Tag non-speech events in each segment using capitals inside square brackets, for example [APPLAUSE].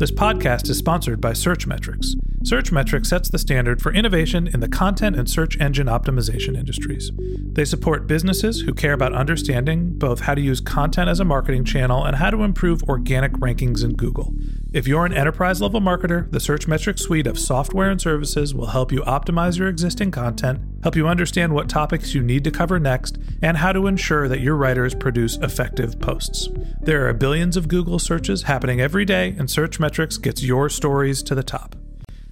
This podcast is sponsored by Searchmetrics. Searchmetrics sets the standard for innovation in the content and search engine optimization industries. They support businesses who care about understanding both how to use content as a marketing channel and how to improve organic rankings in Google. If you're an enterprise level marketer, the Searchmetrics suite of software and services will help you optimize your existing content, help you understand what topics you need to cover next, and how to ensure that your writers produce effective posts. There are billions of Google searches happening every day, and Searchmetrics gets your stories to the top.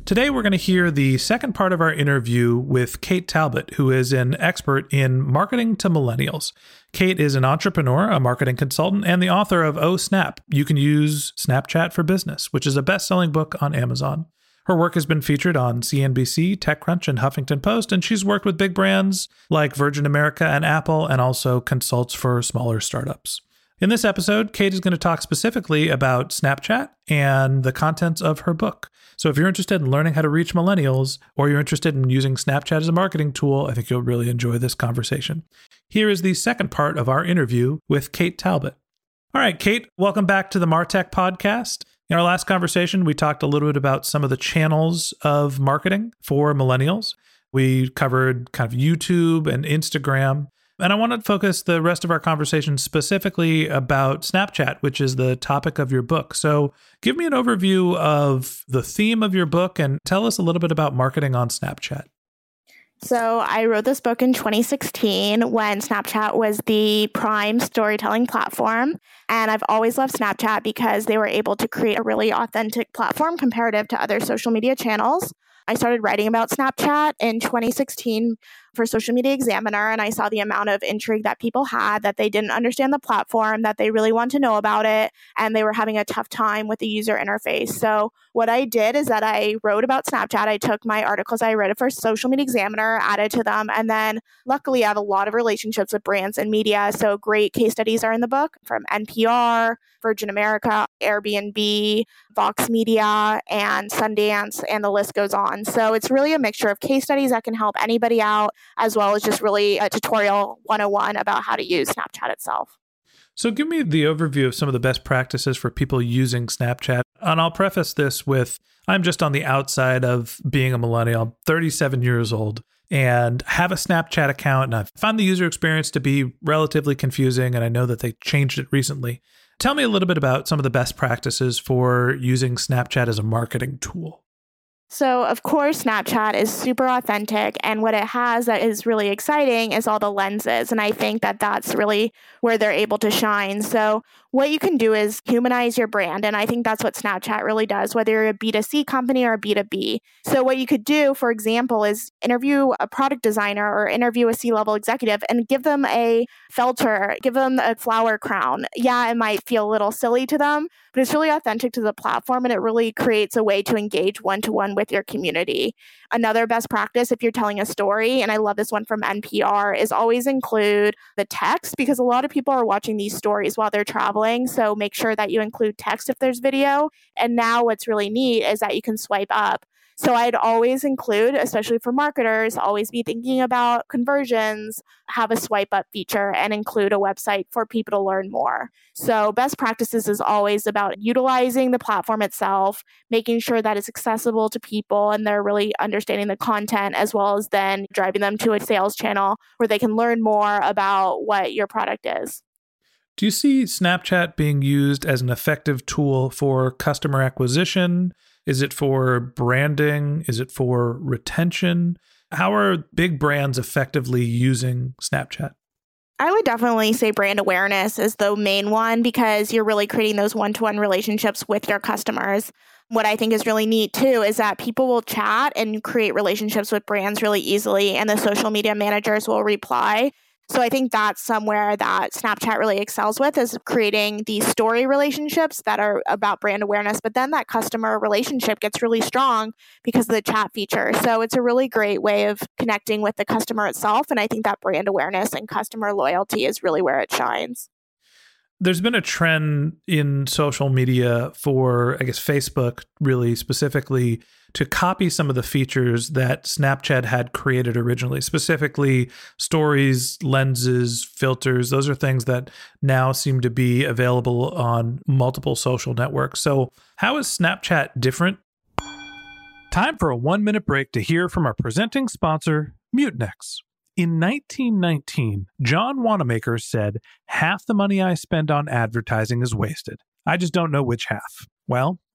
Today, we're going to hear the second part of our interview with Kate Talbot, who is an expert in marketing to millennials. Kate is an entrepreneur, a marketing consultant, and the author of Oh Snap. You can use Snapchat for Business, which is a best selling book on Amazon. Her work has been featured on CNBC, TechCrunch, and Huffington Post, and she's worked with big brands like Virgin America and Apple, and also consults for smaller startups. In this episode, Kate is going to talk specifically about Snapchat and the contents of her book. So if you're interested in learning how to reach millennials or you're interested in using Snapchat as a marketing tool, I think you'll really enjoy this conversation. Here is the second part of our interview with Kate Talbot. All right, Kate, welcome back to the Martech podcast. In our last conversation, we talked a little bit about some of the channels of marketing for millennials. We covered kind of YouTube and Instagram. And I want to focus the rest of our conversation specifically about Snapchat, which is the topic of your book. So, give me an overview of the theme of your book and tell us a little bit about marketing on Snapchat. So, I wrote this book in 2016 when Snapchat was the prime storytelling platform. And I've always loved Snapchat because they were able to create a really authentic platform comparative to other social media channels. I started writing about Snapchat in 2016 for Social Media Examiner, and I saw the amount of intrigue that people had, that they didn't understand the platform, that they really want to know about it, and they were having a tough time with the user interface. So, what I did is that I wrote about Snapchat. I took my articles I read for Social Media Examiner, added to them, and then luckily I have a lot of relationships with brands and media. So, great case studies are in the book from NPR, Virgin America, Airbnb, Vox Media, and Sundance, and the list goes on. So, it's really a mixture of case studies that can help anybody out as well as just really a tutorial 101 about how to use Snapchat itself. So, give me the overview of some of the best practices for people using Snapchat. And I'll preface this with I'm just on the outside of being a millennial, I'm 37 years old, and have a Snapchat account. And I've found the user experience to be relatively confusing. And I know that they changed it recently. Tell me a little bit about some of the best practices for using Snapchat as a marketing tool. So, of course, Snapchat is super authentic. And what it has that is really exciting is all the lenses. And I think that that's really where they're able to shine. So, what you can do is humanize your brand. And I think that's what Snapchat really does, whether you're a B2C company or a B2B. So, what you could do, for example, is interview a product designer or interview a C level executive and give them a filter, give them a flower crown. Yeah, it might feel a little silly to them, but it's really authentic to the platform and it really creates a way to engage one to one with your community. Another best practice, if you're telling a story, and I love this one from NPR, is always include the text because a lot of people are watching these stories while they're traveling. So make sure that you include text if there's video. And now what's really neat is that you can swipe up. So I'd always include, especially for marketers, always be thinking about conversions, have a swipe up feature, and include a website for people to learn more. So best practices is always about utilizing the platform itself, making sure that it's accessible to people and they're really understanding the content, as well as then driving them to a sales channel where they can learn more about what your product is. Do you see Snapchat being used as an effective tool for customer acquisition? Is it for branding? Is it for retention? How are big brands effectively using Snapchat? I would definitely say brand awareness is the main one because you're really creating those one to one relationships with your customers. What I think is really neat too is that people will chat and create relationships with brands really easily, and the social media managers will reply so I think that's somewhere that Snapchat really excels with is creating these story relationships that are about brand awareness, but then that customer relationship gets really strong because of the chat feature. So it's a really great way of connecting with the customer itself. And I think that brand awareness and customer loyalty is really where it shines there's been a trend in social media for, I guess, Facebook really specifically to copy some of the features that Snapchat had created originally, specifically stories, lenses, filters. Those are things that now seem to be available on multiple social networks. So, how is Snapchat different? Time for a one minute break to hear from our presenting sponsor, Mutinex. In 1919, John Wanamaker said, Half the money I spend on advertising is wasted. I just don't know which half. Well,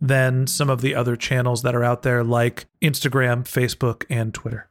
than some of the other channels that are out there, like Instagram, Facebook, and Twitter?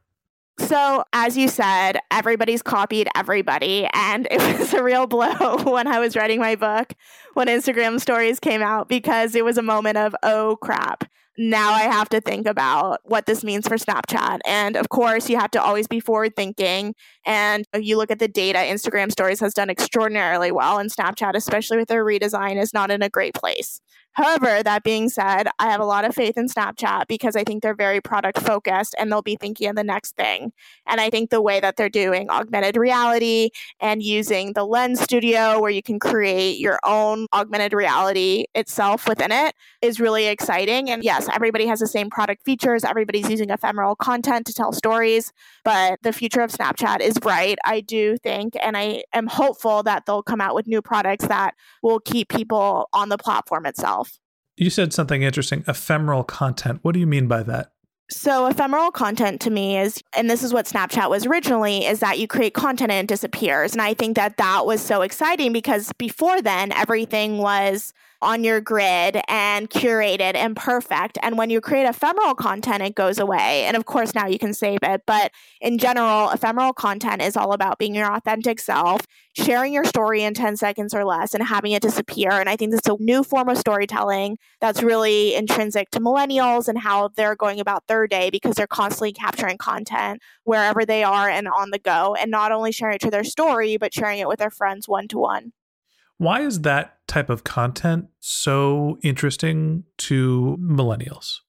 So, as you said, everybody's copied everybody. And it [LAUGHS] was a real blow [LAUGHS] when I was writing my book when Instagram stories came out because it was a moment of, oh crap. Now I have to think about what this means for Snapchat. And of course, you have to always be forward thinking. And you look at the data, Instagram stories has done extraordinarily well. And Snapchat, especially with their redesign, is not in a great place. However, that being said, I have a lot of faith in Snapchat because I think they're very product focused and they'll be thinking of the next thing. And I think the way that they're doing augmented reality and using the Lens Studio, where you can create your own augmented reality itself within it, is really exciting. And yes, everybody has the same product features, everybody's using ephemeral content to tell stories, but the future of Snapchat is bright. I do think, and I am hopeful that they'll come out with new products that will keep people on the platform itself. You said something interesting ephemeral content. What do you mean by that? So, ephemeral content to me is, and this is what Snapchat was originally, is that you create content and it disappears. And I think that that was so exciting because before then, everything was on your grid and curated and perfect. And when you create ephemeral content, it goes away. And of course, now you can save it. But in general, ephemeral content is all about being your authentic self, sharing your story in 10 seconds or less, and having it disappear. And I think it's a new form of storytelling that's really intrinsic to millennials and how they're going about their day because they're constantly capturing content wherever they are and on the go, and not only sharing it to their story, but sharing it with their friends one to one. Why is that type of content so interesting to millennials?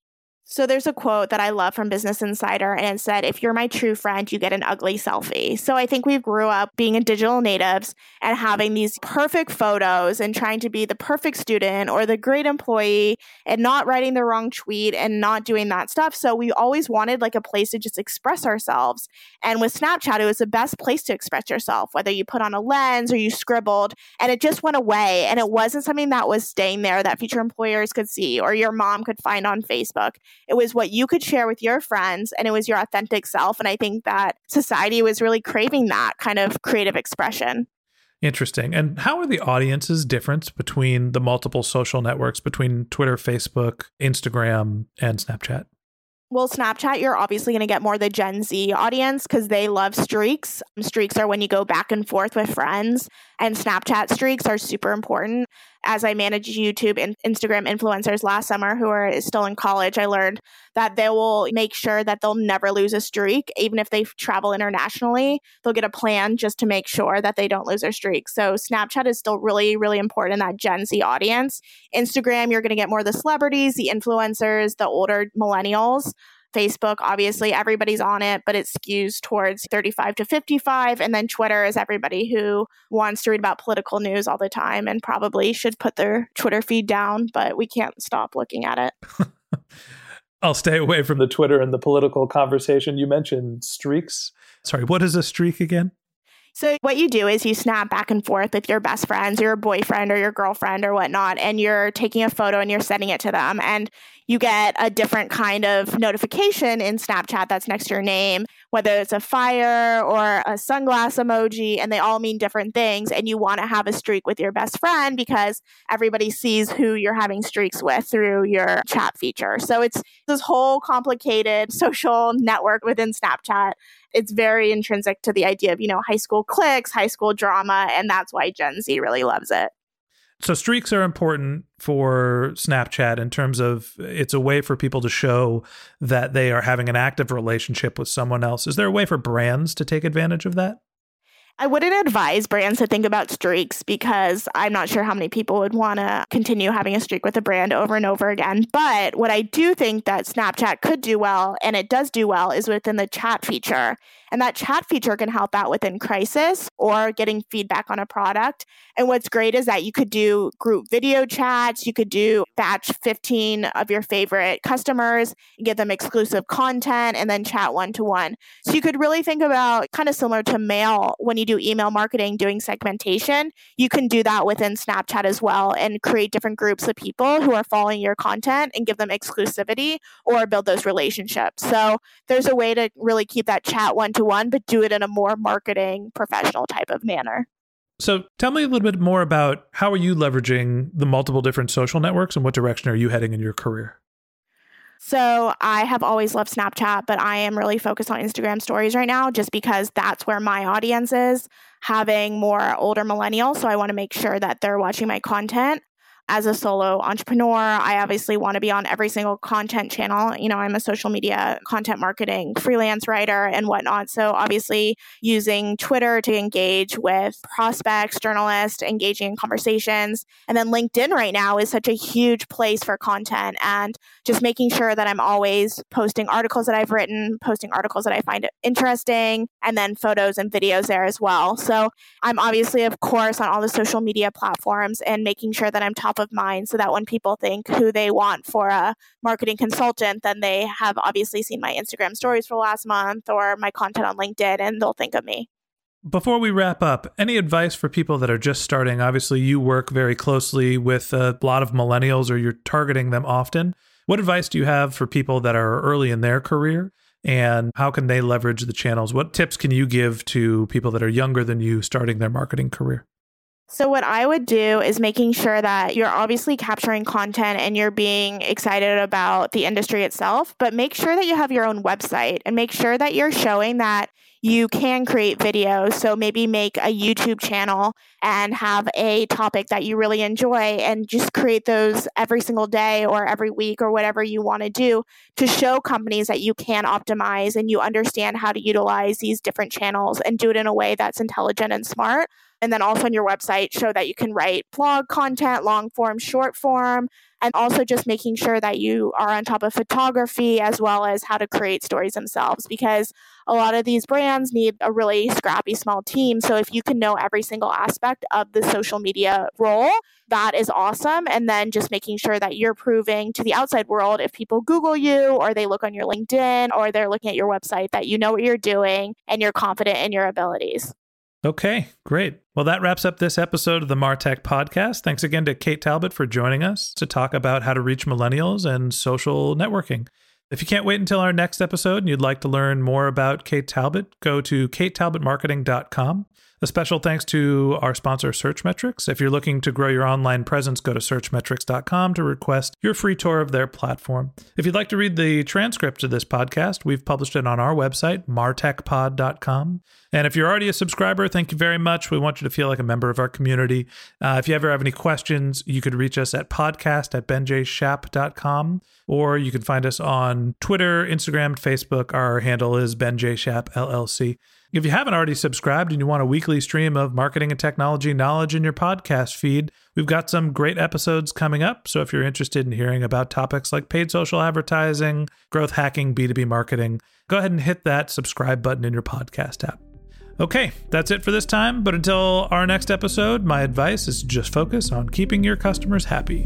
So there's a quote that I love from Business Insider, and it said, If you're my true friend, you get an ugly selfie. So I think we grew up being in digital natives and having these perfect photos and trying to be the perfect student or the great employee and not writing the wrong tweet and not doing that stuff. So we always wanted like a place to just express ourselves. And with Snapchat, it was the best place to express yourself, whether you put on a lens or you scribbled, and it just went away. And it wasn't something that was staying there that future employers could see or your mom could find on Facebook. It was what you could share with your friends and it was your authentic self. And I think that society was really craving that kind of creative expression. Interesting. And how are the audiences different between the multiple social networks, between Twitter, Facebook, Instagram, and Snapchat? Well, Snapchat, you're obviously going to get more the Gen Z audience because they love streaks. Streaks are when you go back and forth with friends, and Snapchat streaks are super important. As I manage YouTube and Instagram influencers last summer who are still in college, I learned that they will make sure that they'll never lose a streak, even if they travel internationally. They'll get a plan just to make sure that they don't lose their streak. So Snapchat is still really, really important in that Gen Z audience. Instagram, you're going to get more of the celebrities, the influencers, the older millennials. Facebook, obviously, everybody's on it, but it skews towards 35 to 55. And then Twitter is everybody who wants to read about political news all the time and probably should put their Twitter feed down, but we can't stop looking at it. [LAUGHS] I'll stay away from the Twitter and the political conversation. You mentioned streaks. Sorry, what is a streak again? So, what you do is you snap back and forth with your best friends, your boyfriend or your girlfriend or whatnot, and you're taking a photo and you're sending it to them. And you get a different kind of notification in Snapchat that's next to your name, whether it's a fire or a sunglass emoji, and they all mean different things. And you want to have a streak with your best friend because everybody sees who you're having streaks with through your chat feature. So, it's this whole complicated [LAUGHS] social network within Snapchat it's very intrinsic to the idea of, you know, high school cliques, high school drama, and that's why Gen Z really loves it. So streaks are important for Snapchat in terms of it's a way for people to show that they are having an active relationship with someone else. Is there a way for brands to take advantage of that? I wouldn't advise brands to think about streaks because I'm not sure how many people would want to continue having a streak with a brand over and over again. But what I do think that Snapchat could do well, and it does do well, is within the chat feature. And that chat feature can help out within crisis or getting feedback on a product. And what's great is that you could do group video chats, you could do batch 15 of your favorite customers, give them exclusive content, and then chat one to one. So you could really think about kind of similar to mail when you do email marketing, doing segmentation. You can do that within Snapchat as well and create different groups of people who are following your content and give them exclusivity or build those relationships. So there's a way to really keep that chat one to one, but do it in a more marketing professional type of manner. So tell me a little bit more about how are you leveraging the multiple different social networks and what direction are you heading in your career? So I have always loved Snapchat, but I am really focused on Instagram stories right now just because that's where my audience is, having more older millennials. So I want to make sure that they're watching my content as a solo entrepreneur, I obviously want to be on every single content channel. You know, I'm a social media content marketing freelance writer and whatnot. So, obviously, using Twitter to engage with prospects, journalists, engaging in conversations. And then LinkedIn right now is such a huge place for content and just making sure that I'm always posting articles that I've written, posting articles that I find interesting, and then photos and videos there as well. So, I'm obviously, of course, on all the social media platforms and making sure that I'm top of mind so that when people think who they want for a marketing consultant, then they have obviously seen my Instagram stories for last month or my content on LinkedIn and they'll think of me. Before we wrap up, any advice for people that are just starting? Obviously, you work very closely with a lot of millennials or you're targeting them often. What advice do you have for people that are early in their career? And how can they leverage the channels? What tips can you give to people that are younger than you starting their marketing career? So, what I would do is making sure that you're obviously capturing content and you're being excited about the industry itself, but make sure that you have your own website and make sure that you're showing that you can create videos. So, maybe make a YouTube channel and have a topic that you really enjoy and just create those every single day or every week or whatever you want to do to show companies that you can optimize and you understand how to utilize these different channels and do it in a way that's intelligent and smart And then also on your website, show that you can write blog content, long form, short form, and also just making sure that you are on top of photography as well as how to create stories themselves because a lot of these brands need a really scrappy small team. So if you can know every single aspect of the social media role that is awesome. And then just making sure that you're proving to the outside world if people google you or they look on your linkedin or they're looking at your website that you know what you're doing and you're confident in your abilities Okay, great. Well, that wraps up this episode of the Martech podcast. Thanks again to Kate Talbot for joining us to talk about how to reach millennials and social networking. If you can't wait until our next episode and you'd like to learn more about Kate Talbot, go to katetalbotmarketing.com. A special thanks to our sponsor, Searchmetrics. If you're looking to grow your online presence, go to searchmetrics.com to request your free tour of their platform. If you'd like to read the transcript of this podcast, we've published it on our website, martechpod.com. And if you're already a subscriber, thank you very much. We want you to feel like a member of our community. Uh, if you ever have any questions, you could reach us at podcast at benjshap.com, or you can find us on Twitter, Instagram, Facebook. Our handle is benjshap LLC. If you haven't already subscribed and you want a weekly stream of marketing and technology knowledge in your podcast feed, we've got some great episodes coming up. So if you're interested in hearing about topics like paid social advertising, growth hacking, B2B marketing, go ahead and hit that subscribe button in your podcast app. Okay, that's it for this time. But until our next episode, my advice is just focus on keeping your customers happy.